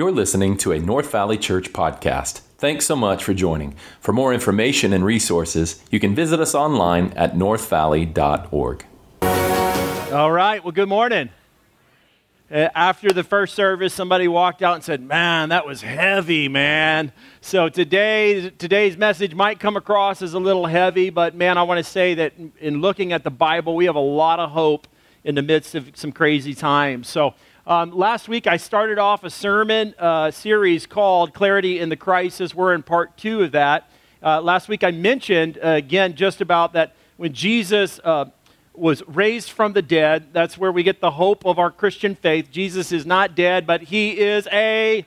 You're listening to a North Valley Church podcast. Thanks so much for joining. For more information and resources, you can visit us online at northvalley.org. All right, well, good morning. Uh, after the first service, somebody walked out and said, Man, that was heavy, man. So today, today's message might come across as a little heavy, but man, I want to say that in looking at the Bible, we have a lot of hope in the midst of some crazy times. So um, last week, I started off a sermon uh, series called Clarity in the Crisis. We're in part two of that. Uh, last week, I mentioned uh, again just about that when Jesus uh, was raised from the dead. That's where we get the hope of our Christian faith. Jesus is not dead, but he is a.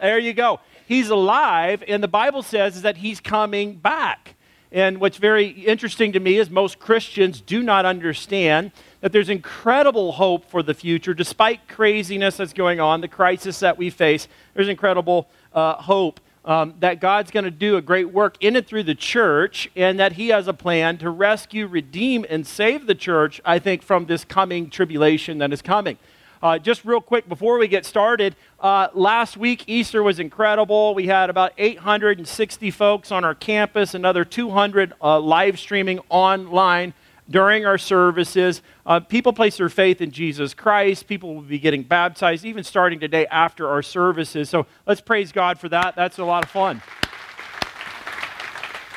There you go. He's alive, and the Bible says that he's coming back. And what's very interesting to me is most Christians do not understand that there's incredible hope for the future, despite craziness that's going on, the crisis that we face. There's incredible uh, hope um, that God's going to do a great work in and through the church, and that He has a plan to rescue, redeem, and save the church, I think, from this coming tribulation that is coming. Uh, just real quick before we get started, uh, last week Easter was incredible. We had about 860 folks on our campus, another 200 uh, live streaming online during our services. Uh, people place their faith in Jesus Christ. People will be getting baptized, even starting today after our services. So let's praise God for that. That's a lot of fun.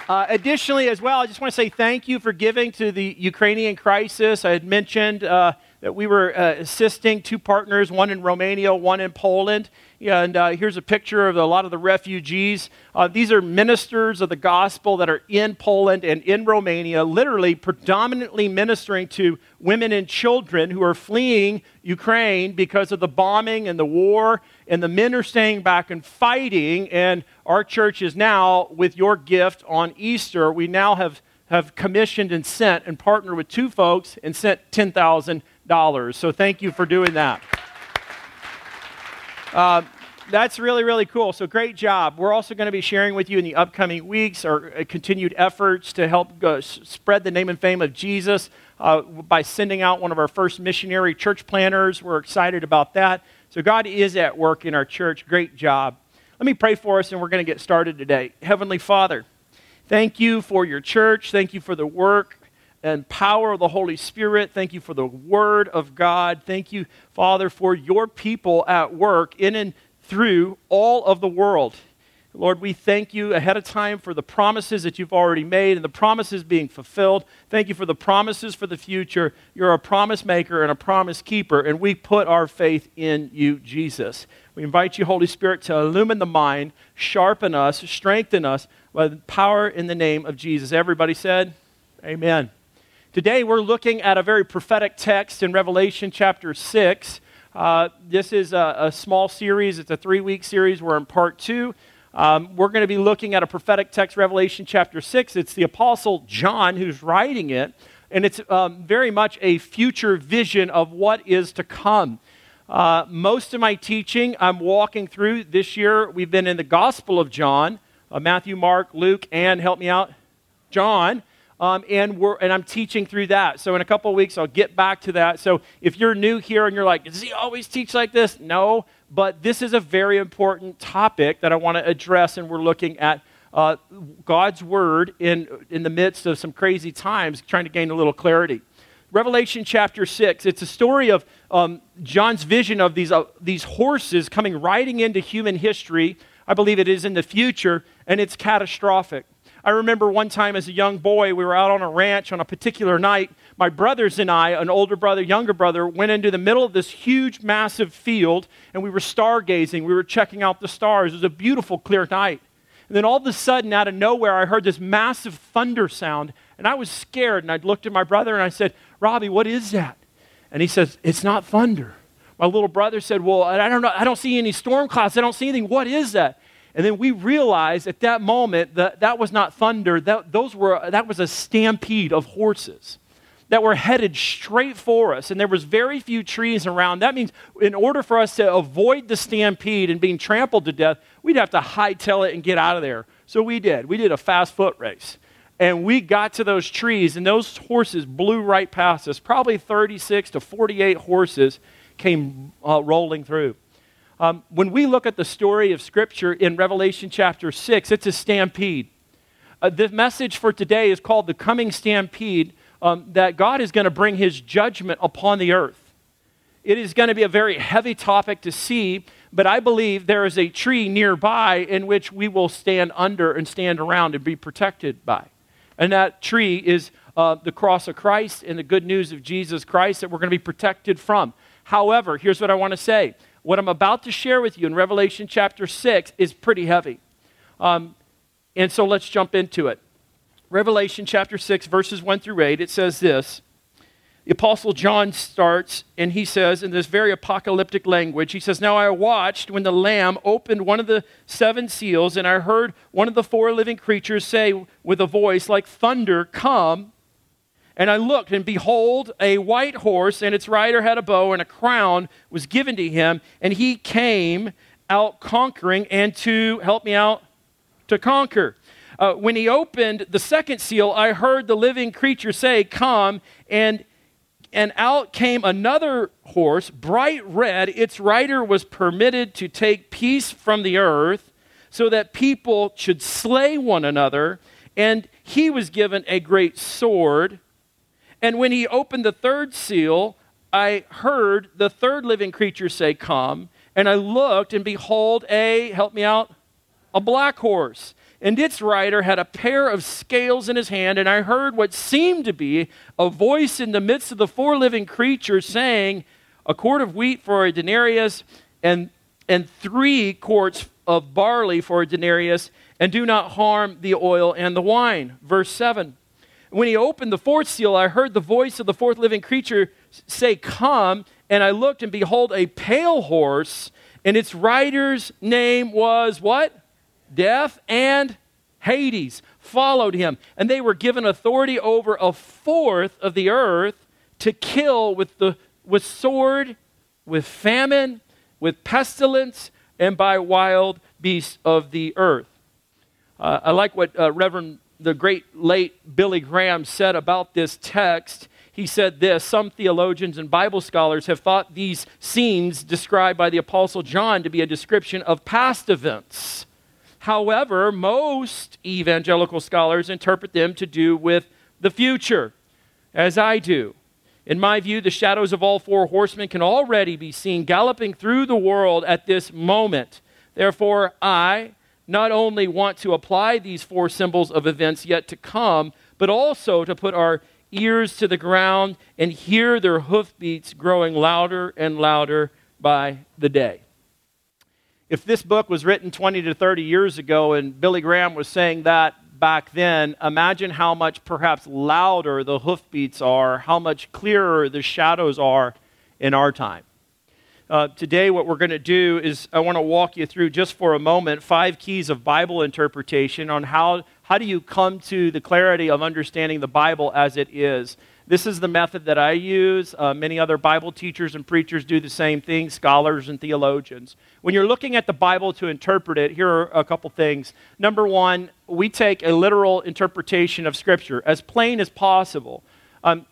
Uh, additionally, as well, I just want to say thank you for giving to the Ukrainian crisis. I had mentioned uh, that we were uh, assisting two partners, one in Romania, one in Poland. And uh, here's a picture of a lot of the refugees. Uh, these are ministers of the gospel that are in Poland and in Romania, literally predominantly ministering to women and children who are fleeing Ukraine because of the bombing and the war. And the men are staying back and fighting. And our church is now, with your gift on Easter, we now have, have commissioned and sent and partnered with two folks and sent $10,000. So thank you for doing that. Uh, that's really, really cool. So great job. We're also going to be sharing with you in the upcoming weeks our uh, continued efforts to help spread the name and fame of Jesus uh, by sending out one of our first missionary church planters. We're excited about that. So God is at work in our church. Great job. Let me pray for us, and we're going to get started today. Heavenly Father, thank you for your church. Thank you for the work and power of the Holy Spirit. Thank you for the Word of God. Thank you, Father, for your people at work in and through all of the world. Lord, we thank you ahead of time for the promises that you've already made and the promises being fulfilled. Thank you for the promises for the future. You're a promise maker and a promise keeper, and we put our faith in you, Jesus. We invite you, Holy Spirit, to illumine the mind, sharpen us, strengthen us by the power in the name of Jesus. Everybody said, Amen. Today we're looking at a very prophetic text in Revelation chapter 6. Uh, this is a, a, small series, it's a three week series. We're in part two. Um, we're going to be looking at a prophetic text, Revelation chapter 6. It's the Apostle John who's writing it, and it's um, very much a future vision of what is to come. Uh, most of my teaching I'm walking through this year, we've been in the Gospel of John uh, Matthew, Mark, Luke, and help me out, John. Um, and, we're, and I'm teaching through that. So in a couple weeks, I'll get back to that. So if you're new here and you're like, does he always teach like this? No, but this is a very important topic that I want to address, and we're looking at uh, God's word in, in the midst of some crazy times, trying to gain a little clarity. Revelation chapter 6, it's a story of um, John's vision of these, uh, these horses coming riding into human history. I believe it is in the future, and it's catastrophic. I remember one time as a young boy, we were out on a ranch on a particular night. My brothers and I, an older brother, younger brother, went into the middle of this huge, massive field and we were stargazing. We were checking out the stars. It was a beautiful, clear night. And then all of a sudden, out of nowhere, I heard this massive thunder sound and I was scared. And I looked at my brother and I said, Robbie, what is that? And he says, It's not thunder. My little brother said, Well, I don't know. I don't see any storm clouds. I don't see anything. What is that? And then we realized at that moment that that was not thunder, that, those were, that was a stampede of horses that were headed straight for us. And there was very few trees around. That means in order for us to avoid the stampede and being trampled to death, we'd have to hightail it and get out of there. So we did. We did a fast foot race. And we got to those trees, and those horses blew right past us. Probably 36 to 48 horses came uh, rolling through. Um, when we look at the story of Scripture in Revelation chapter 6, it's a stampede. Uh, the message for today is called the coming stampede um, that God is going to bring his judgment upon the earth. It is going to be a very heavy topic to see, but I believe there is a tree nearby in which we will stand under and stand around and be protected by. And that tree is uh, the cross of Christ and the good news of Jesus Christ that we're going to be protected from. However, here's what I want to say. What I'm about to share with you in Revelation chapter 6 is pretty heavy. Um, and so let's jump into it. Revelation chapter 6, verses 1 through 8, it says this. The Apostle John starts, and he says, in this very apocalyptic language, he says, Now I watched when the Lamb opened one of the seven seals, and I heard one of the four living creatures say with a voice like thunder, Come. And I looked, and behold, a white horse, and its rider had a bow, and a crown was given to him, and he came out conquering, and to, help me out, to conquer. Uh, when he opened the second seal, I heard the living creature say, Come, and and out came another horse, bright red. Its rider was permitted to take peace from the earth, so that people should slay one another. And he was given a great sword. And when he opened the third seal, I heard the third living creature say, Come. And I looked, and behold, a, help me out, a black horse. And its rider had a pair of scales in his hand, and I heard what seemed to be a voice in the midst of the four living creatures saying, A quart of wheat for a denarius, and, and three quarts of barley for a denarius, and do not harm the oil and the wine. Verse 7. When he opened the fourth seal, I heard the voice of the fourth living creature say, Come. And I looked, and behold, a pale horse, and its rider's name was what? Death and Hades followed him. And they were given authority over a fourth of the earth to kill with, the, with sword, with famine, with pestilence, and by wild beasts of the earth. Uh, I like what uh, Reverend the great late Billy Graham said about this text. He said this Some theologians and Bible scholars have thought these scenes described by the Apostle John to be a description of past events. However, most evangelical scholars interpret them to do with the future, as I do. In my view, the shadows of all four horsemen can already be seen galloping through the world at this moment. Therefore, I, not only want to apply these four symbols of events yet to come, but also to put our ears to the ground and hear their hoofbeats growing louder and louder by the day. If this book was written 20 to 30 years ago and Billy Graham was saying that back then, imagine how much perhaps louder the hoofbeats are, how much clearer the shadows are in our time. Uh, today, what we're going to do is I want to walk you through just for a moment five keys of Bible interpretation on how, how do you come to the clarity of understanding the Bible as it is. This is the method that I use. Uh, many other Bible teachers and preachers do the same thing, scholars and theologians. When you're looking at the Bible to interpret it, here are a couple things. Number one, we take a literal interpretation of Scripture as plain as possible. Um,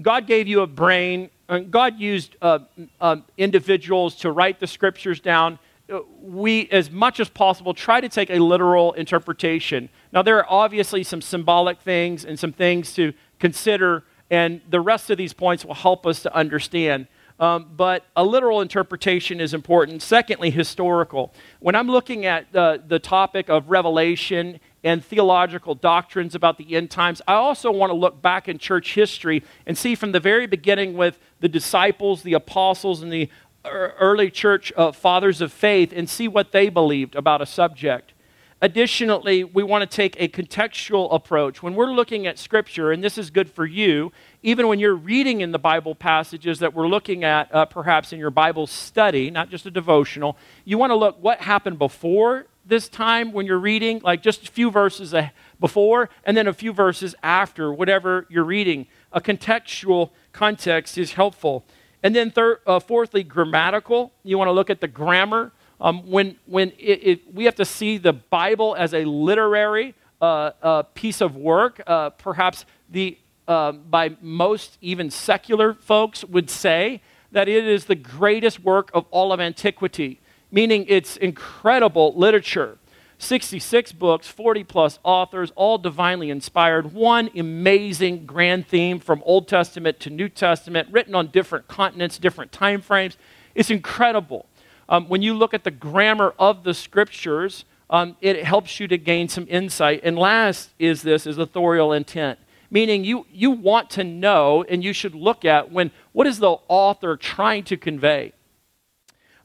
God gave you a brain God used uh, uh, individuals to write the scriptures down. Uh, we, as much as possible, try to take a literal interpretation. Now, there are obviously some symbolic things and some things to consider, and the rest of these points will help us to understand. Um, but a literal interpretation is important. Secondly, historical. When I'm looking at uh, the topic of Revelation and theological doctrines about the end times, I also want to look back in church history and see from the very beginning with the disciples, the apostles, and the early church uh, fathers of faith and see what they believed about a subject. Additionally, we want to take a contextual approach. When we're looking at Scripture, and this is good for you, even when you're reading in the Bible passages that we're looking at, uh, perhaps in your Bible study, not just a devotional, you want to look what happened before this time when you're reading, like just a few verses before and then a few verses after, whatever you're reading. A contextual context is helpful. And then, uh, fourthly, grammatical. You want to look at the grammar. Um, when when it, it, we have to see the Bible as a literary uh, uh, piece of work, uh, perhaps the uh, by most even secular folks would say that it is the greatest work of all of antiquity. Meaning it's incredible literature. 66 books, 40 plus authors, all divinely inspired. One amazing grand theme from Old Testament to New Testament, written on different continents, different time frames. It's incredible. Um, when you look at the grammar of the scriptures, um, it helps you to gain some insight. And last is this is authorial intent, meaning you, you want to know and you should look at when what is the author trying to convey.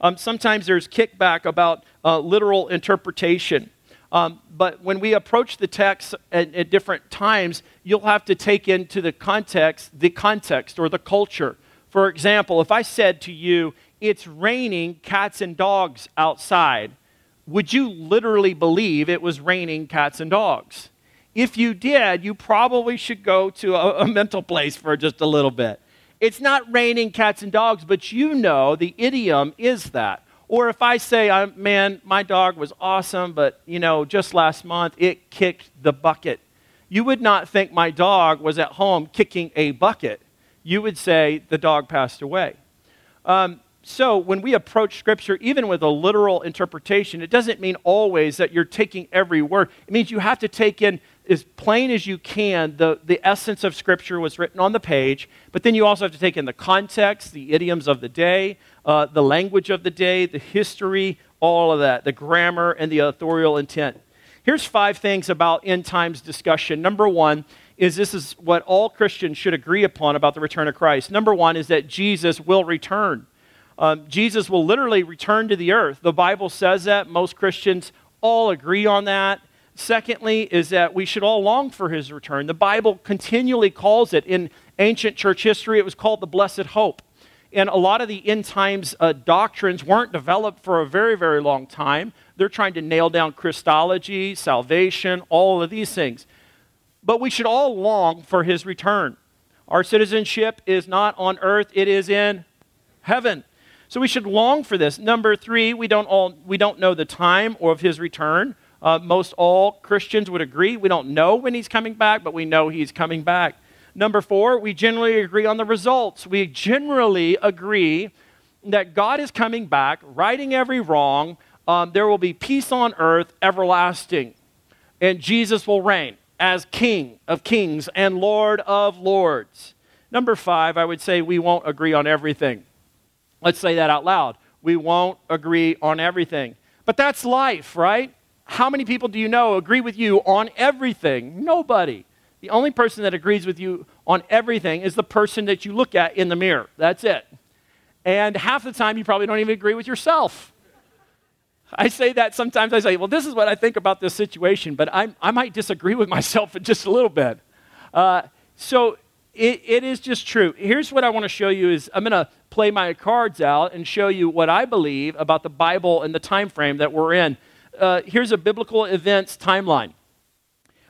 Um, sometimes there's kickback about uh, literal interpretation. Um, but when we approach the text at, at, different times, you'll have to take into the context the context or the culture. For example, if I said to you, "It's raining cats and dogs outside," would you literally believe it was raining cats and dogs? If you did, you probably should go to a, a mental place for just a little bit. It's not raining cats and dogs, but you know the idiom is that. Or if I say, man, my dog was awesome, but you know, just last month it kicked the bucket. You would not think my dog was at home kicking a bucket. You would say the dog passed away. Um, so when we approach Scripture, even with a literal interpretation, it doesn't mean always that you're taking every word. It means you have to take in as plain as you can the, the essence of Scripture was written on the page, but then you also have to take in the context, the idioms of the day, uh, the language of the day, the history, all of that, the grammar, and the authorial intent. Here's five things about end times discussion. Number one is this is what all Christians should agree upon about the return of Christ. Number one is that Jesus will return. Um, Jesus will literally return to the earth. The Bible says that. Most Christians all agree on that. Secondly, is that we should all long for his return. The Bible continually calls it, in ancient church history, it was called the blessed hope. And a lot of the end times uh, doctrines weren't developed for a very, very long time. They're trying to nail down Christology, salvation, all of these things. But we should all long for his return. Our citizenship is not on earth, it is in heaven. So we should long for this. Number three, we don't, all, we don't know the time or of his return. Uh, most all Christians would agree. We don't know when he's coming back, but we know he's coming back. Number four, we generally agree on the results. We generally agree that God is coming back, righting every wrong. Um, there will be peace on earth, everlasting. And Jesus will reign as King of kings and Lord of lords. Number five, I would say we won't agree on everything. Let's say that out loud. We won't agree on everything. But that's life, right? How many people do you know agree with you on everything? Nobody. The only person that agrees with you on everything is the person that you look at in the mirror. That's it. And half the time, you probably don't even agree with yourself. I say that sometimes. I say, well, this is what I think about this situation, but I, I might disagree with myself just a little bit. Uh, so it, it is just true. Here's what I want to show you is I'm going to play my cards out and show you what I believe about the Bible and the time frame that we're in uh, here's a biblical events timeline.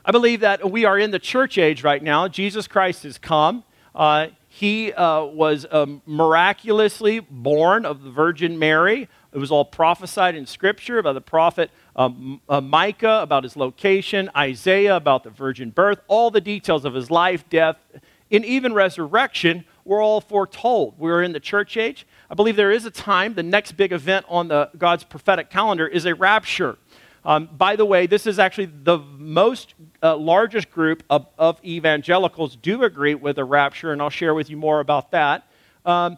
I believe that we are in the church age right now. Jesus Christ has come. Uh, he uh, was um, miraculously born of the Virgin Mary. It was all prophesied in Scripture by the prophet um, uh, Micah about his location, Isaiah about the virgin birth. All the details of his life, death, and even resurrection were all foretold. We're in the church age. I believe there is a time, the next big event on the, God's prophetic calendar is a rapture. Um, by the way, this is actually the most uh, largest group of, of, evangelicals do agree with a rapture, and I'll share with you more about that. Um,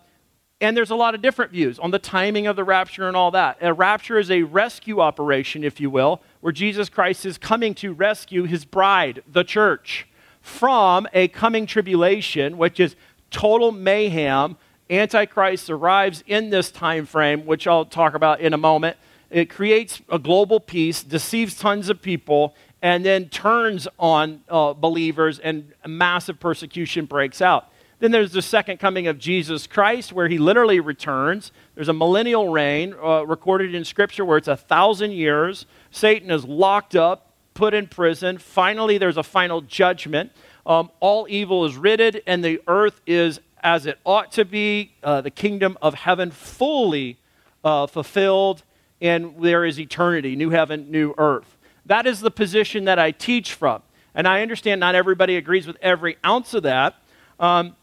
and there's a lot of different views on the timing of the rapture and all that. A rapture is a rescue operation, if you will, where Jesus Christ is coming to rescue his bride, the church, from a coming tribulation, which is total mayhem Antichrist arrives in this time frame, which I'll talk about in a moment. It creates a global peace, deceives tons of people, and then turns on uh, believers, and massive persecution breaks out. Then there's the second coming of Jesus Christ, where he literally returns. There's a millennial reign uh, recorded in Scripture where it's a thousand years. Satan is locked up, put in prison. Finally, there's a final judgment. Um, all evil is ridded, and the earth is as it ought to be, uh, the kingdom of heaven fully uh, fulfilled, and there is eternity, new heaven, new earth. That is the position that I teach from. And I understand not everybody agrees with every ounce of that. Um,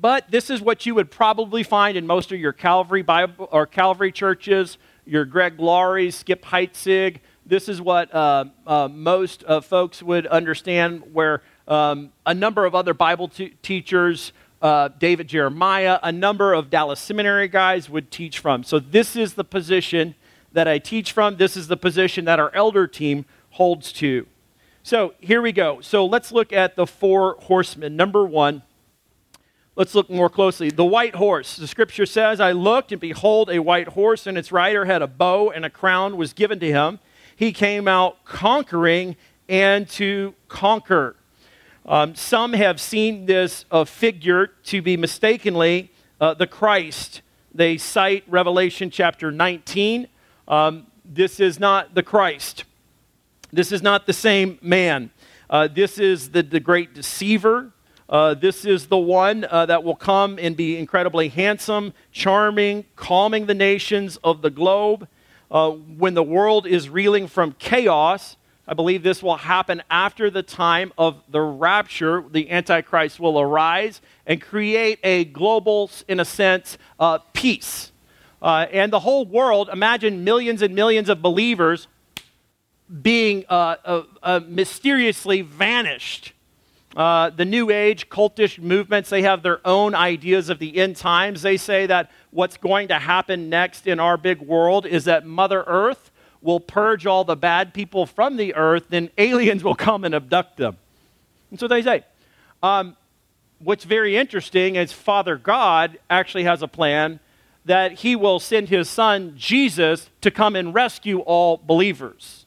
but this is what you would probably find in most of your Calvary Bible or Calvary churches, your Greg Laurie, Skip Heitzig. This is what uh, uh, most uh, folks would understand, where um, a number of other Bible t- teachers, uh, David Jeremiah, a number of Dallas Seminary guys would teach from. So, this is the position that I teach from. This is the position that our elder team holds to. So, here we go. So, let's look at the four horsemen. Number one, Let's look more closely. The white horse. The scripture says, I looked, and behold, a white horse, and its rider had a bow, and a crown was given to him. He came out conquering and to conquer. Um, some have seen this uh, figure to be mistakenly uh, the Christ. They cite Revelation chapter 19. Um, this is not the Christ. This is not the same man. Uh, this is the, the great deceiver. Uh, this is the one uh, that will come and be incredibly handsome, charming, calming the nations of the globe. Uh, when the world is reeling from chaos, I believe this will happen after the time of the rapture. The Antichrist will arise and create a global, in a sense, uh, peace. Uh, and the whole world, imagine millions and millions of believers being uh, mysteriously vanished uh, the New Age cultish movements, they have their own ideas of the end times. They say that what's going to happen next in our big world is that Mother Earth will purge all the bad people from the earth, then aliens will come and abduct them. And so they say. Um, what's very interesting is Father God actually has a plan that he will send his son Jesus to come and rescue all believers.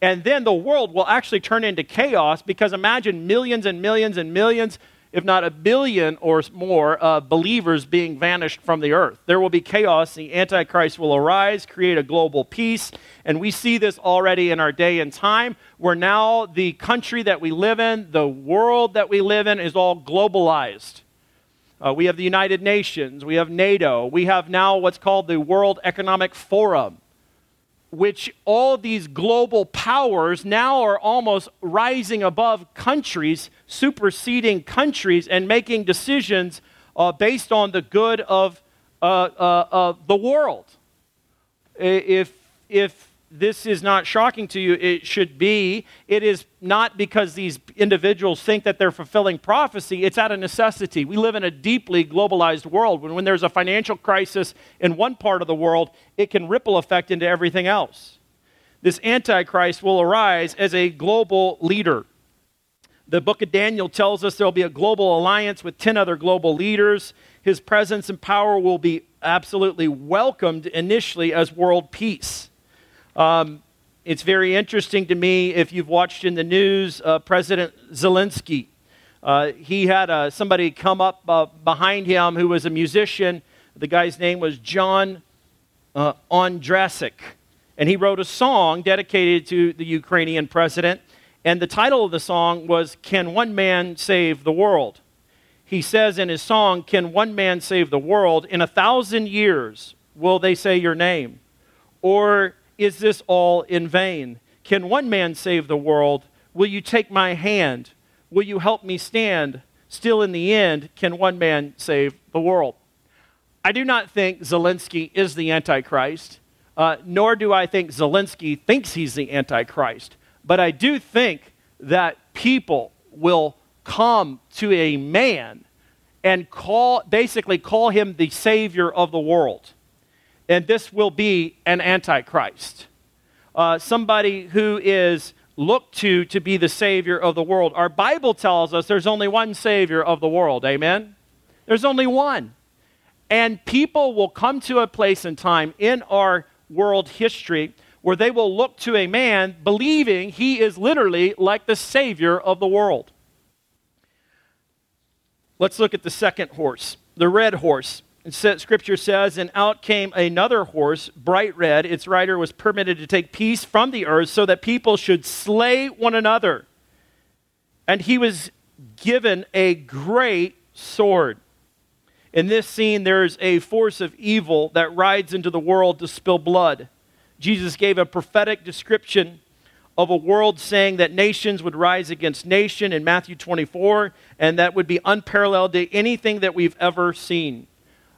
And then the world will actually turn into chaos because imagine millions and millions and millions, if not a billion or more, uh, believers being vanished from the earth. There will be chaos. The Antichrist will arise, create a global peace. And we see this already in our day and time, where now the country that we live in, the world that we live in, is all globalized. Uh, we have the United Nations, we have NATO, we have now what's called the World Economic Forum which all these global powers now are almost rising above countries, superseding countries, and making decisions uh, based on the good of uh, uh, the world. If, if this is not shocking to you, it should be. It is not because these individuals think that they're fulfilling prophecy, it's out of necessity. We live in a deeply globalized world. When, when there's a financial crisis in one part of the world, it can ripple effect into everything else. This Antichrist will arise as a global leader. The book of Daniel tells us there will be a global alliance with 10 other global leaders. His presence and power will be absolutely welcomed initially as world peace. Um, it's very interesting to me if you've watched in the news uh, President Zelensky. Uh, he had uh, somebody come up uh, behind him who was a musician. The guy's name was John uh. And he wrote a song dedicated to the Ukrainian president. And the title of the song was Can One Man Save the World? He says in his song, Can one man save the world? In a thousand years will they say your name? Or is this all in vain? Can one man save the world? Will you take my hand? Will you help me stand? Still, in the end, can one man save the world? I do not think Zelensky is the Antichrist, uh, nor do I think Zelensky thinks he's the Antichrist. But I do think that people will come to a man and call, basically call him the savior of the world and this will be an antichrist. Uh, somebody who is looked to to be the savior of the world. Our Bible tells us there's only one savior of the world. Amen? There's only one. And people will come to a place in time in our world history where they will look to a man believing he is literally like the savior of the world. Let's look at the second horse, the red horse. Scripture says, And out came another horse, bright red. Its rider was permitted to take peace from the earth so that people should slay one another. And he was given a great sword. In this scene, there's a force of evil that rides into the world to spill blood. Jesus gave a prophetic description of a world saying that nations would rise against nation in Matthew 24, and that would be unparalleled to anything that we've ever seen.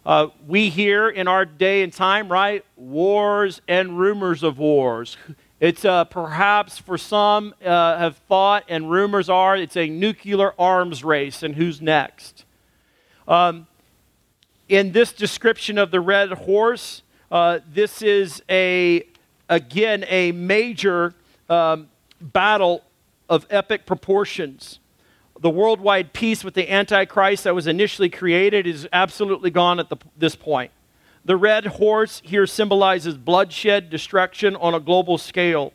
Uh, we hear in our day and time, right, wars and rumors of wars. It's uh, perhaps for some uh, have thought, and rumors are, it's a nuclear arms race, and who's next? Um, in this description of the red horse, uh, this is a again a major um, battle of epic proportions. The worldwide peace with the Antichrist that was initially created is absolutely gone at the, this point. The red horse here symbolizes bloodshed, destruction on a global scale.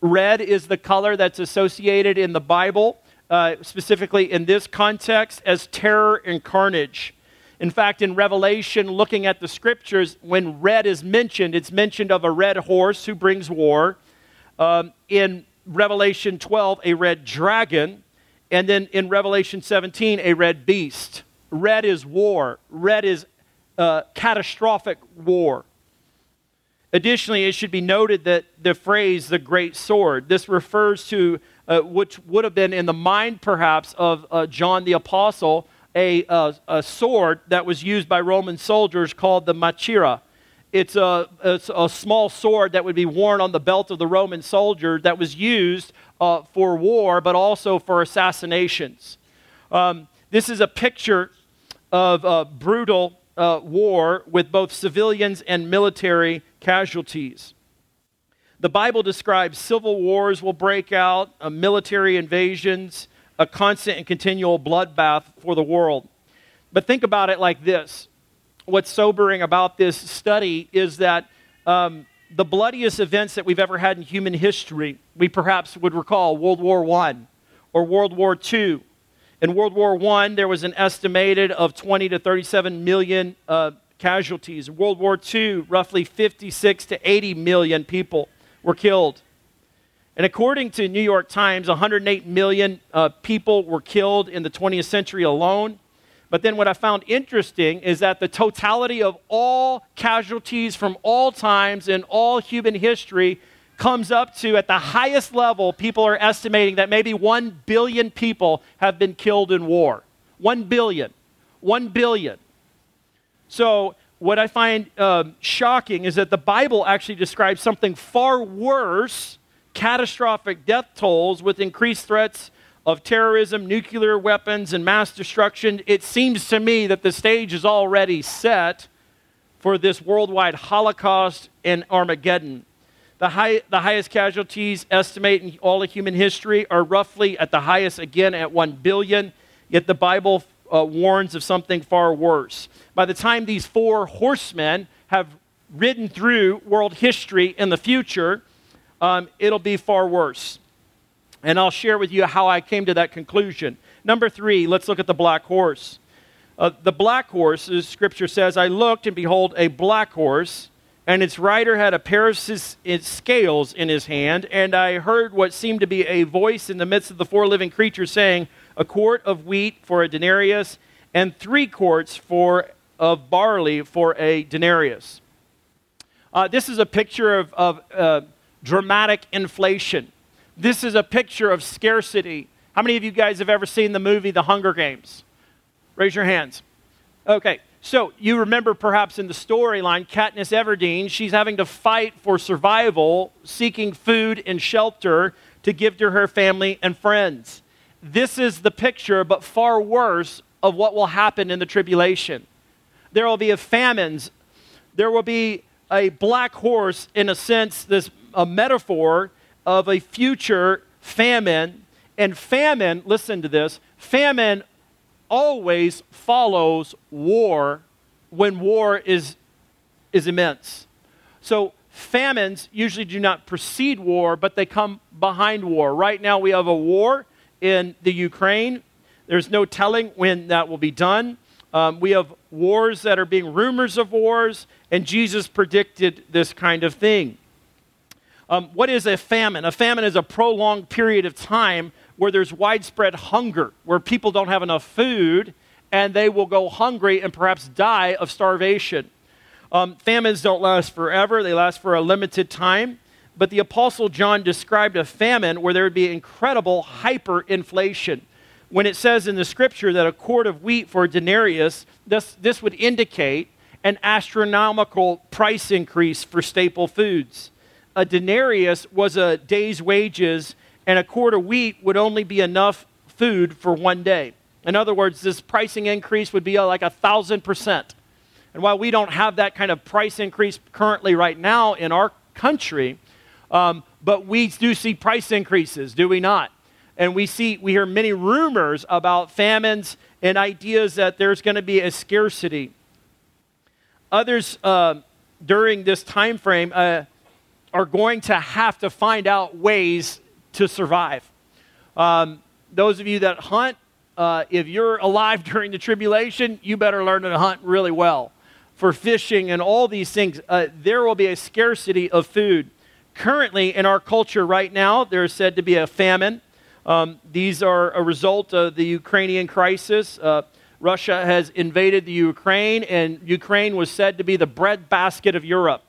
Red is the color that's associated in the Bible, uh, specifically in this context, as terror and carnage. In fact, in Revelation, looking at the scriptures, when red is mentioned, it's mentioned of a red horse who brings war. Um, in Revelation 12, a red dragon. And then in Revelation 17, a red beast. Red is war, red is uh, catastrophic war. Additionally, it should be noted that the phrase the great sword, this refers to, uh, which would have been in the mind perhaps of uh, John the Apostle, a, a, a, sword that was used by Roman soldiers called the machaira. It's a, it's a small sword that would be worn on the belt of the Roman soldier that was used uh, for war, but also for assassinations. Um, this is a picture of brutal uh, war with both civilians and military casualties. The Bible describes civil wars will break out, uh, military invasions, a constant and continual bloodbath for the world. But think about it like this what's sobering about this study is that um, the bloodiest events that we've ever had in human history, we perhaps would recall World War I or World War II. In World War I, there was an estimated of 20 to 37 million uh, casualties. In World War II, roughly 56 to 80 million people were killed. And according to New York Times, 108 million uh, people were killed in the 20th century alone. But then what I found interesting is that the totality of all casualties from all times in all human history comes up to, at the highest level, people are estimating that maybe 1 billion people have been killed in war. 1 billion. 1 billion. So, what I find um, shocking is that the Bible actually describes something far worse catastrophic death tolls with increased threats of terrorism, nuclear weapons, and mass destruction, it seems to me that the stage is already set for this worldwide Holocaust and Armageddon. The, high, the highest casualties estimate in all of human history are roughly at the highest again at 1 billion, yet the Bible uh, warns of something far worse. By the time these four horsemen have ridden through world history in the future, um, it'll be far worse. And I'll share with you how I came to that conclusion. Number three, let's look at the black horse. Uh, the black horse, as scripture says, I looked and behold a black horse, and its rider had a pair of scales in his hand, and I heard what seemed to be a voice in the midst of the four living creatures saying, A quart of wheat for a denarius, and three quarts for, of barley for a denarius. Uh, this is a picture of, of uh, dramatic inflation. This is a picture of scarcity. How many of you guys have ever seen the movie The Hunger Games? Raise your hands. Okay, so you remember perhaps in the storyline, Katniss Everdeen, she's having to fight for survival, seeking food and shelter to give to her family and friends. This is the picture, but far worse, of what will happen in the tribulation. There will be a famines. There will be a black horse, in a sense, this a metaphor of a future famine. And famine, listen to this famine always follows war when war is, is immense. So famines usually do not precede war, but they come behind war. Right now, we have a war in the Ukraine. There's no telling when that will be done. Um, we have wars that are being rumors of wars, and Jesus predicted this kind of thing. Um, what is a famine? A famine is a prolonged period of time where there's widespread hunger, where people don't have enough food and they will go hungry and perhaps die of starvation. Um, famines don't last forever, they last for a limited time. But the Apostle John described a famine where there would be incredible hyperinflation. When it says in the scripture that a quart of wheat for a denarius, this, this would indicate an astronomical price increase for staple foods. A denarius was a day's wages, and a quart of wheat would only be enough food for one day. In other words, this pricing increase would be like a thousand percent. And while we don't have that kind of price increase currently right now in our country, um, but we do see price increases, do we not? And we see, we hear many rumors about famines and ideas that there's going to be a scarcity. Others uh, during this time frame uh, are going to have to find out ways to survive. Um, those of you that hunt, uh, if you're alive during the tribulation, you better learn to hunt really well. For fishing and all these things, uh, there will be a scarcity of food. Currently, in our culture right now, there is said to be a famine. Um, these are a result of the Ukrainian crisis. Uh, Russia has invaded the Ukraine, and Ukraine was said to be the breadbasket of Europe.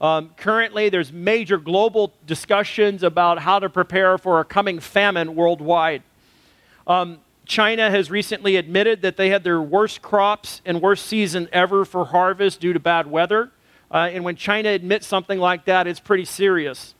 Um, currently, there's major global discussions about how to prepare for a coming famine worldwide. Um, China has recently admitted that they had their worst crops and worst season ever for harvest due to bad weather. Uh, and when China admits something like that, it's pretty serious.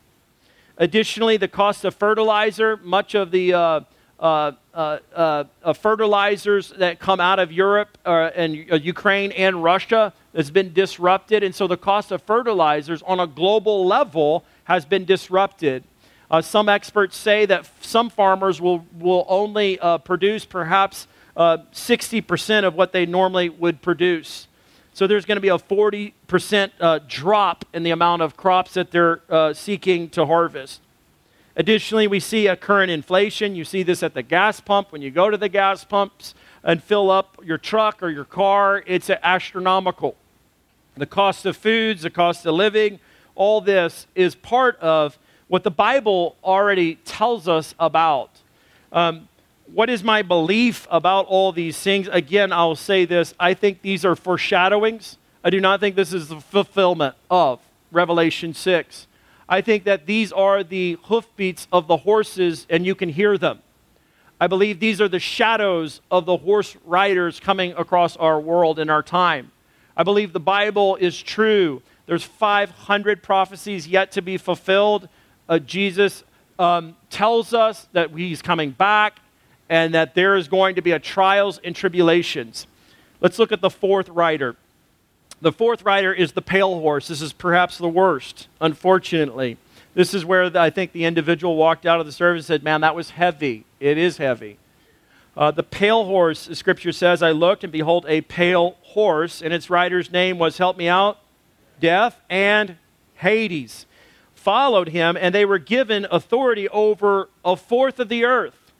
Additionally, the cost of fertilizer, much of the uh, uh, uh, uh, fertilizers that come out of Europe uh, and Ukraine and Russia has been disrupted. And so the cost of fertilizers on a global level has been disrupted. Uh, some experts say that some farmers will, will only uh, produce perhaps 60% of what they normally would produce. So there's going to be a 40% drop in the amount of crops that they're seeking to harvest. Additionally, we see a current inflation. You see this at the gas pump. When you go to the gas pumps and fill up your truck or your car, it's astronomical. The cost of foods, the cost of living, all this is part of what the Bible already tells us about. Um, what is my belief about all these things? Again, I'll say this I think these are foreshadowings. I do not think this is the fulfillment of Revelation 6. I think that these are the hoofbeats of the horses, and you can hear them. I believe these are the shadows of the horse riders coming across our world in our time. I believe the Bible is true. There's 500 prophecies yet to be fulfilled. Uh, Jesus um, tells us that he's coming back and that there is going to be a trials and tribulations. Let's look at the fourth rider. The fourth rider is the pale horse. This is perhaps the worst, unfortunately. This is where the, I think the individual walked out of the service and said, Man, that was heavy. It is heavy. Uh, the pale horse, the scripture says, I looked and behold a pale horse, and its rider's name was, help me out, Death and Hades. Followed him, and they were given authority over a fourth of the earth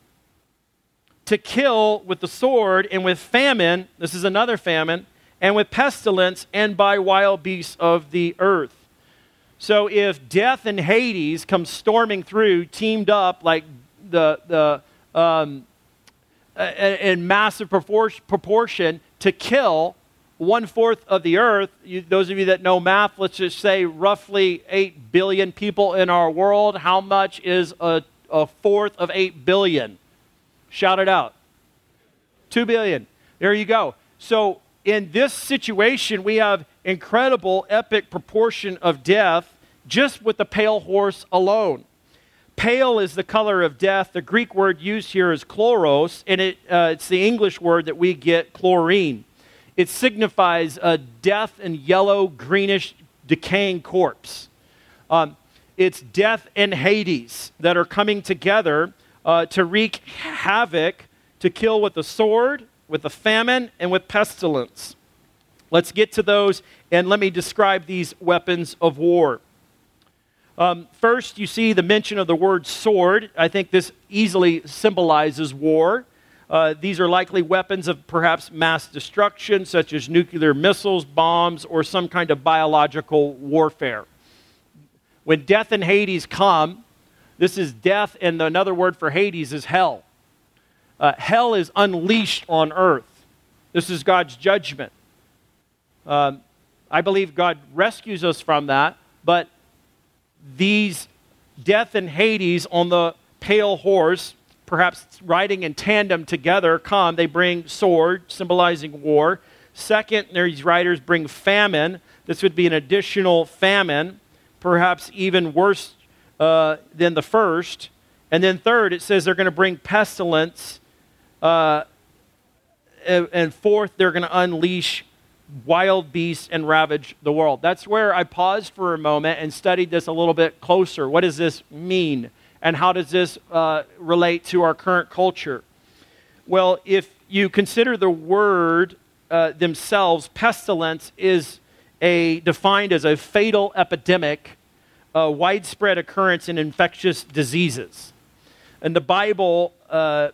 to kill with the sword and with famine. This is another famine and with pestilence and by wild beasts of the earth. So if death and Hades come storming through, teamed up like the, the um, in massive proportion to kill one fourth of the earth. You, those of you that know math, let's just say roughly 8 billion people in our world. How much is a, a fourth of 8 billion? Shout it out. 2 billion. There you go. So in this situation, we have incredible, epic proportion of death just with the pale horse alone. Pale is the color of death. The Greek word used here is chloros, and it, uh, it's the English word that we get chlorine. It signifies a death and yellow, greenish, decaying corpse. Um, it's death and Hades that are coming together uh, to wreak havoc, to kill with the sword, with the famine, and with pestilence. Let's get to those, and let me describe these weapons of war. Um, first, you see the mention of the word sword. I think this easily symbolizes war. Uh, these are likely weapons of perhaps mass destruction, such as nuclear missiles, bombs, or some kind of biological warfare. When death and Hades come, this is death, and another word for Hades is hell uh, hell is unleashed on earth. This is God's judgment. Um, I believe God rescues us from that, but these death and Hades on the pale horse, perhaps riding in tandem together, come. They bring sword, symbolizing war, Second, these riders bring famine. This would be an additional famine, perhaps even worse uh, than the first. And then third, it says they're going to bring pestilence. Uh, and fourth, they're going to unleash wild beasts and ravage the world. That's where I paused for a moment and studied this a little bit closer. What does this mean? And how does this uh, relate to our current culture? Well, if you consider the word uh, themselves, pestilence is a, defined as a fatal epidemic, a widespread occurrence in infectious diseases. In the Bible, uh,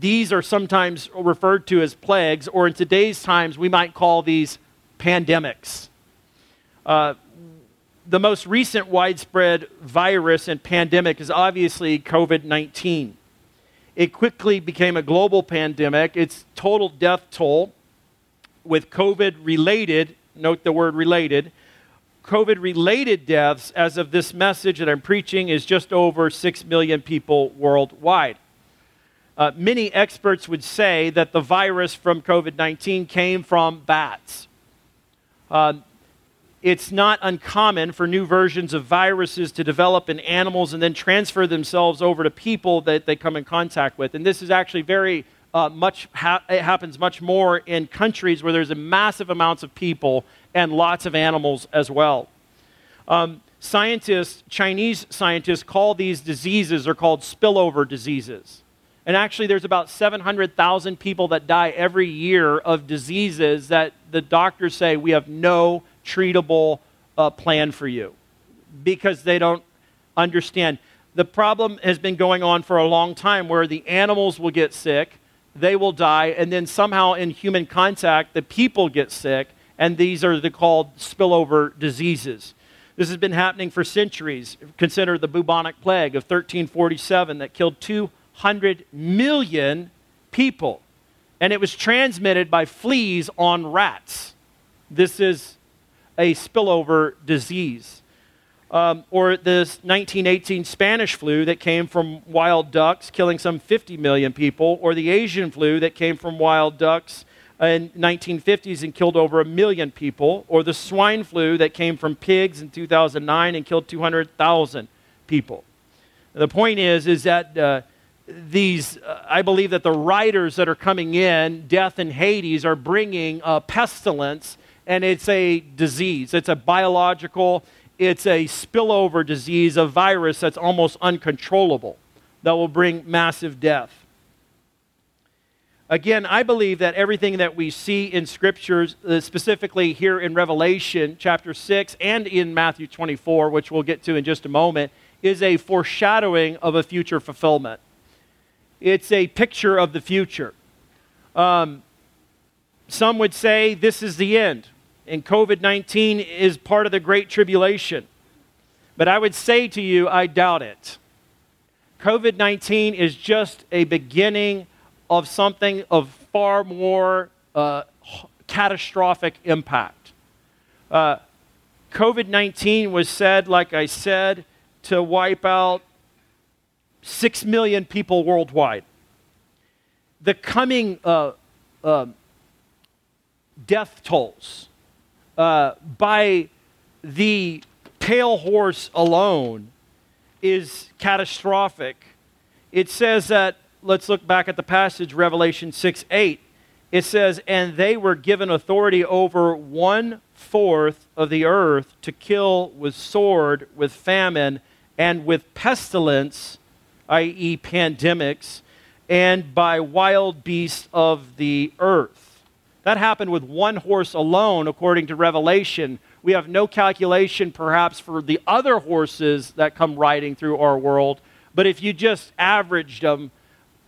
these are sometimes referred to as plagues, or in today's times, we might call these pandemics. Uh, the most recent widespread virus and pandemic is obviously COVID 19. It quickly became a global pandemic. Its total death toll with COVID related, note the word related, COVID related deaths as of this message that I'm preaching is just over 6 million people worldwide. Uh, many experts would say that the virus from COVID 19 came from bats. Uh, it's not uncommon for new versions of viruses to develop in animals and then transfer themselves over to people that they come in contact with. And this is actually very uh, much, ha- it happens much more in countries where there's a massive amounts of people and lots of animals as well. Um, scientists, Chinese scientists, call these diseases, are called spillover diseases. And actually, there's about 700,000 people that die every year of diseases that the doctors say we have no treatable uh, plan for you because they don't understand. The problem has been going on for a long time where the animals will get sick, they will die, and then somehow in human contact, the people get sick, and these are the called spillover diseases. This has been happening for centuries. Consider the bubonic plague of 1347 that killed 200 million people. And it was transmitted by fleas on rats. This is a spillover disease. Um, or this 1918 Spanish flu that came from wild ducks, killing some 50 million people, or the Asian flu that came from wild ducks in 1950s and killed over a million people, or the swine flu that came from pigs in 2009 and killed 200,000 people. The point is, is that uh, these, uh, I believe that the writers that are coming in, death and Hades, are bringing uh, pestilence and it's a disease. It's a biological, it's a spillover disease, a virus that's almost uncontrollable that will bring massive death. Again, I believe that everything that we see in scriptures, uh, specifically here in Revelation chapter 6 and in Matthew 24, which we'll get to in just a moment, is a foreshadowing of a future fulfillment. It's a picture of the future. Um, some would say this is the end and COVID 19 is part of the Great Tribulation. But I would say to you, I doubt it. COVID 19 is just a beginning of something of far more uh, catastrophic impact. Uh, COVID 19 was said, like I said, to wipe out 6 million people worldwide. The coming uh, uh death tolls uh, by the pale horse alone is catastrophic. It says that, let's look back at the passage, Revelation 6 8. It says, And they were given authority over one fourth of the earth to kill with sword, with famine, and with pestilence, i.e., pandemics, and by wild beasts of the earth. That happened with one horse alone, according to Revelation. We have no calculation, perhaps, for the other horses that come riding through our world. But if you just averaged them,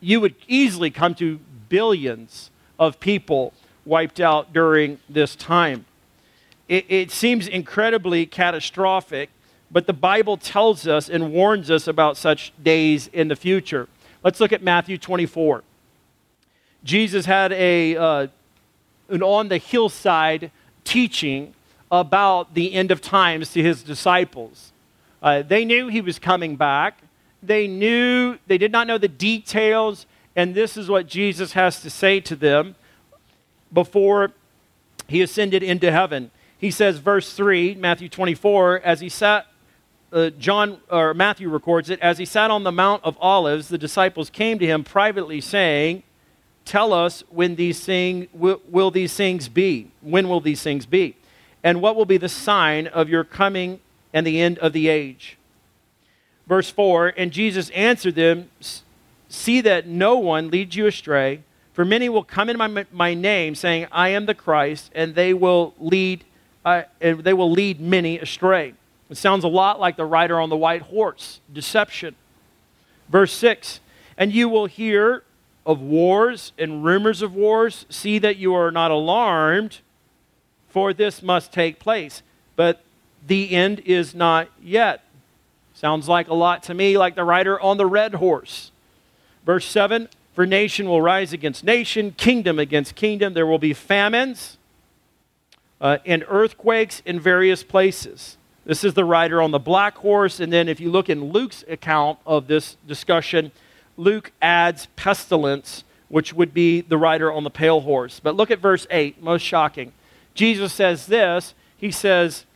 you would easily come to billions of people wiped out during this time. It, it seems incredibly catastrophic, but the Bible tells us and warns us about such days in the future. Let's look at Matthew 24. Jesus had a. Uh, and on the hillside teaching about the end of times to his disciples. Uh, they knew he was coming back. They knew, they did not know the details, and this is what Jesus has to say to them before he ascended into heaven. He says, verse 3, Matthew 24, as he sat, uh, John, or Matthew records it, as he sat on the Mount of Olives, the disciples came to him privately, saying, Tell us when these things, will, will these things be? When will these things be? And what will be the sign of your coming and the end of the age? Verse 4 And Jesus answered them, See that no one leads you astray. For many will come in my, my name, saying, I am the Christ, and they will lead, uh, and they will lead many astray. It sounds a lot like the rider on the white horse, deception. Verse 6 And you will hear of wars and rumors of wars. See that you are not alarmed, for this must take place. But the end is not yet. Sounds like a lot to me like the rider on the red horse. Verse 7 For nation will rise against nation, kingdom against kingdom. There will be famines uh, and earthquakes in various places. This is the rider on the black horse. And then if you look in Luke's account of this discussion, Luke adds pestilence, which would be the rider on the pale horse. But look at verse 8, most shocking. Jesus says this He says,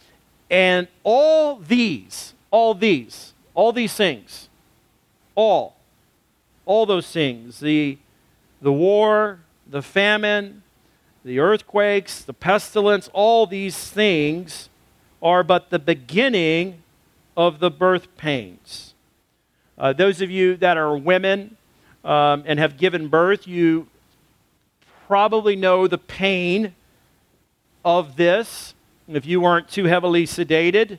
And all these, all these, all these things, all, all those things, the, the war, the famine, the earthquakes, the pestilence, all these things are but the beginning of the birth pains. Uh, those of you that are women um, and have given birth, you probably know the pain of this. If you weren't too heavily sedated,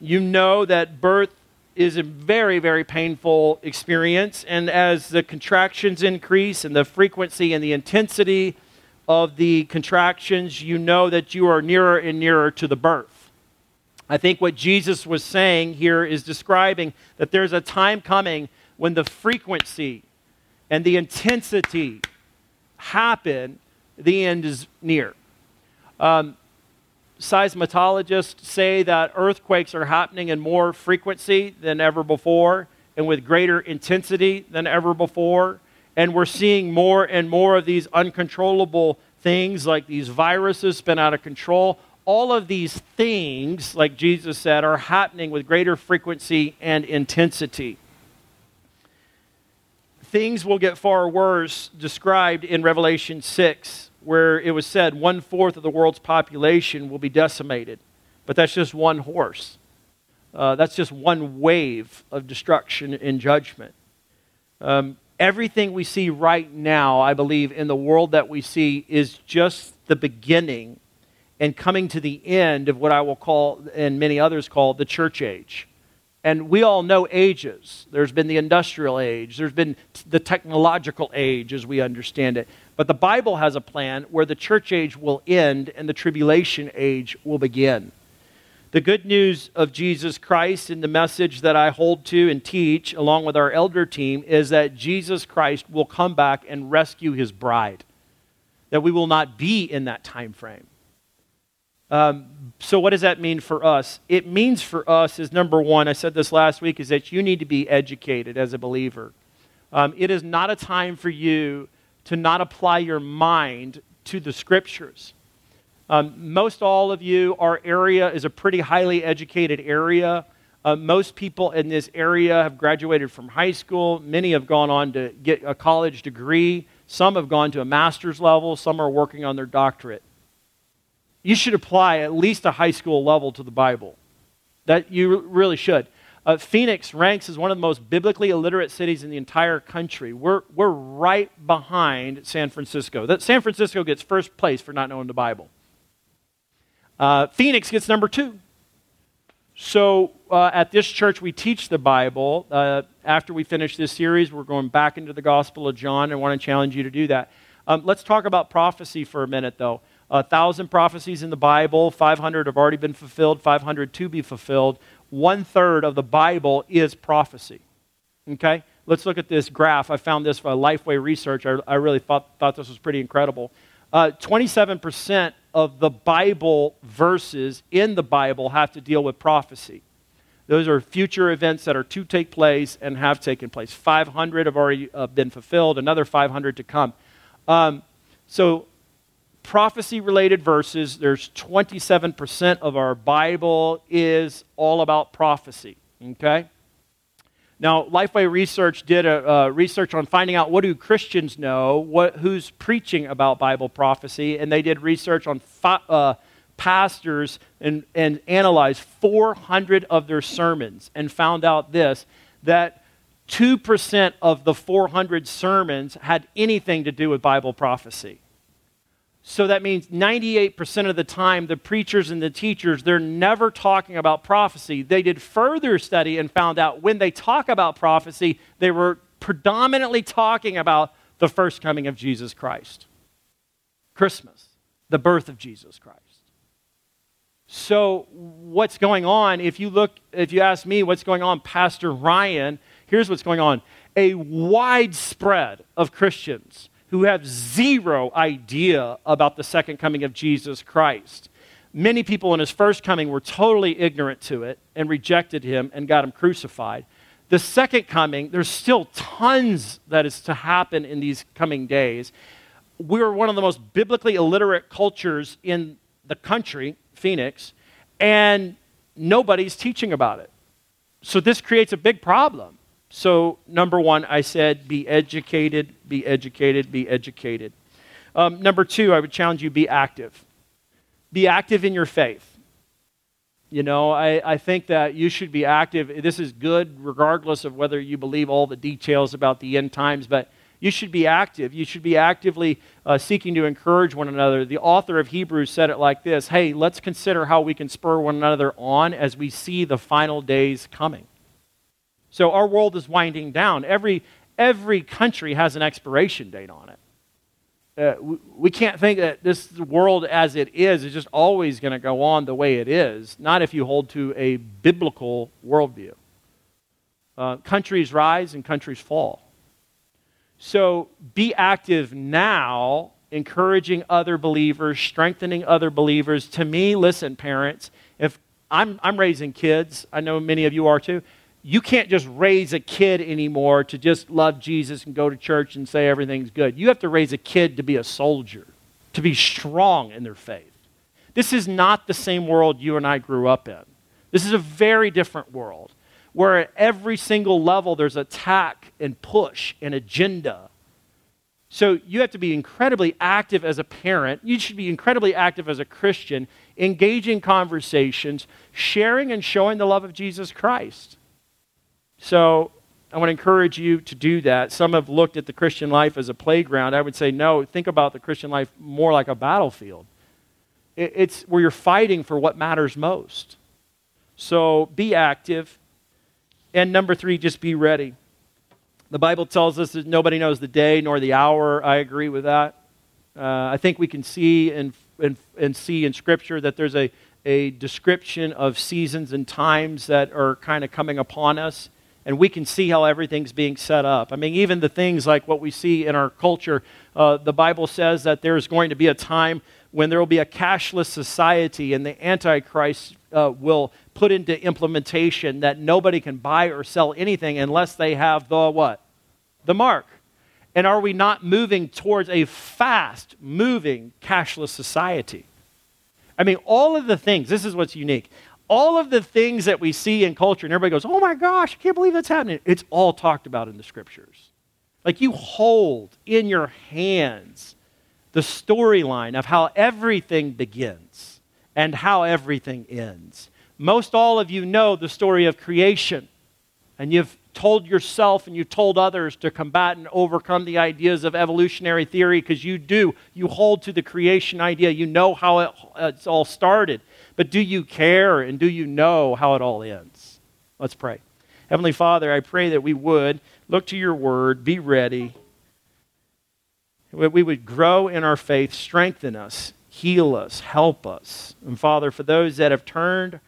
you know that birth is a very, very painful experience. And as the contractions increase and the frequency and the intensity of the contractions, you know that you are nearer and nearer to the birth. I think what Jesus was saying here is describing that there's a time coming when the frequency and the intensity happen, the end is near. Um, seismologists say that earthquakes are happening in more frequency than ever before and with greater intensity than ever before. And we're seeing more and more of these uncontrollable things like these viruses spin out of contrall. All of these things, like Jesus said, are happening with greater frequency and intensity. Things will get far worse described in Revelation 6 where it was said one fourth of the world's population will be decimated. But that's just one horse. Uh, that's just one wave of destruction and judgment. Um, everything we see right now, I believe, in the world that we see is just the beginning and coming to the end of what I will call, and many others call, the church age. And we all know ages. There's been the industrial age, there's been the technological age as we understand it. But the Bible has a plan where the church age will end and the tribulation age will begin. The good news of Jesus Christ and the message that I hold to and teach along with our elder team is that Jesus Christ will come back and rescue his bride. That we will not be in that time frame. Um, so, what does that mean for us? It means for us is number one, I said this last week, is that you need to be educated as a believer. Um, it is not a time for you to not apply your mind to the scriptures. Um, most all of you, our area is a pretty highly educated area. Uh, most people in this area have graduated from high school. Many have gone on to get a college degree. Some have gone to a master's level. Some are working on their doctorate. You should apply at least a high school level to the Bible. That you really should. Uh, Phoenix ranks as one of the most biblically illiterate cities in the entire country. We're, we're right behind San Francisco. That San Francisco gets first place for not knowing the Bible. Uh, Phoenix gets number two. So uh, at this church, we teach the Bible. Uh, after we finish this series, we're going back into the Gospel of John. I want to challenge you to do that. Um, let's talk about prophecy for a minute, though. A thousand prophecies in the Bible, 500 have already been fulfilled, 500 to be fulfilled one third of the Bible is prophecy. Okay? Let's look at this graph. I found this for Lifeway research. I, I really thought, thought this was pretty incredible. Uh, 27% of the Bible verses in the Bible have to deal with prophecy. Those are future events that are to take place and have taken place. 500 have already uh, been fulfilled, another 500 to come. Um, so prophecy related verses, there's 27% of our Bible is all about prophecy. Okay? Now, Lifeway Research did a uh, research on finding out what do Christians know, what, who's preaching about Bible prophecy, and they did research on fi- uh, pastors and, and analyzed 400 of their sermons and found out this that 2% of the 400 sermons had anything to do with Bible prophecy. So that means 98% of the time, the preachers and the teachers, they're never talking about prophecy. They did further study and found out when they talk about prophecy, they were predominantly talking about the first coming of Jesus Christ, Christmas, the birth of Jesus Christ. So, what's going on? If you look, if you ask me what's going on, Pastor Ryan, here's what's going on a widespread of Christians who have zero idea about the second coming of Jesus Christ. Many people in his first coming were totally ignorant to it and rejected him and got him crucified. The second coming, there's still tons that is to happen in these coming days. We're one of the most biblically illiterate cultures in the country, Phoenix, and nobody's teaching about it. So this creates a big problem. So, number one, I said be educated, be educated, be educated. Um, number two, I would challenge you be active. Be active in your faith. You know, I, I think that you should be active. This is good regardless of whether you believe all the details about the end times, but you should be active. You should be actively uh, seeking to encourage one another. The author of Hebrews said it like this Hey, let's consider how we can spur one another on as we see the final days coming. So our world is winding down. Every, every country has an expiration date on it. Uh, we, we, can't think that this world as it is is just always going to go on the way it is, not if you hold to a biblical worldview. Uh, countries rise and countries fall. So be active now, encouraging other believers, strengthening other believers. To me, listen, parents, if I'm, I'm raising kids, I know many of you are too you can't just raise a kid anymore to just love Jesus and go to church and say everything's good. You have to raise a kid to be a soldier, to be strong in their faith. This is not the same world you and I grew up in. This is a very different world where at every single level there's attack and push and agenda. So you have to be incredibly active as a parent. You should be incredibly active as a Christian, engaging conversations, sharing and showing the love of Jesus Christ. So I want to encourage you to do that. Some have looked at the Christian life as a playground. I would say, no, think about the Christian life more like a battlefield. It's where you're fighting for what matters most. So be active. And number three, just be ready. The Bible tells us that nobody knows the day nor the hour. I agree with that. Uh, I think we can see and, and, and see in Scripture that there's a, a description of seasons and times that are kind of coming upon us and we can see how everything's being set up. I mean, even the things like what we see in our culture, uh, the Bible says that there's going to be a time when there will be a cashless society, and the Antichrist uh, will put into implementation that nobody can buy or sell anything unless they have the what? The mark. And are we not moving towards a fast moving cashless society? I mean, all of the things, this is what's unique all of the things that we see in culture, and everybody goes, oh my gosh, I can't believe that's happening. It's all talked about in the scriptures. Like you hold in your hands the storyline of how everything begins and how everything ends. Most all of you know the story of creation, and you've told yourself and you've told others to combat and overcome the ideas of evolutionary theory because you do. You hold to the creation idea. You know how it, it's all started. But do you care and do you know how it all ends? Let's pray. Heavenly Father, I pray that we would look to your word, be ready. We would grow in our faith, strengthen us, heal us, help us. And Father, for those that have turned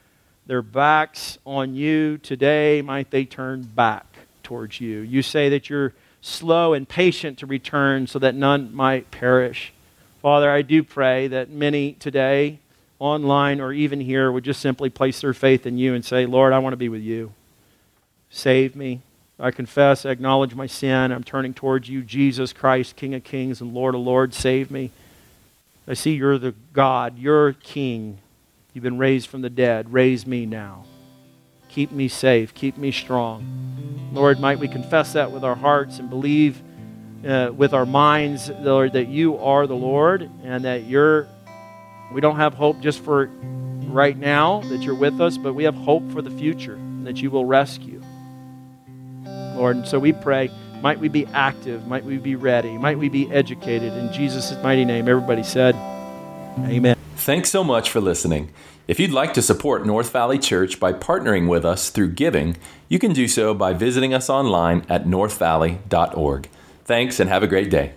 their backs on you today, might they turn back towards you. You say that you're slow and patient to return so that none might perish. Father, I do pray that many today online or even here would just simply place their faith in you and say, Lord, I want to be with you. Save me. I confess, I acknowledge my sin. I'm turning towards you, Jesus Christ, King of kings and Lord of lords. Save me. I see you're the God, you're King. You've been raised from the dead. Raise me now. Keep me safe. Keep me strong. Lord, might we confess that with our hearts and believe uh, with our minds, Lord, that you are the Lord and that you're, we don't have hope just for right now, that you're with us, but we have hope for the future, that you will rescue. Lord, and so we pray, might we be active, might we be ready, might we be educated. In Jesus' mighty name, everybody said, Amen. Thanks so much for listening. If you'd like to support North Valley Church by partnering with us through giving, you can do so by visiting us online at northvalley.org. Thanks and have a great day.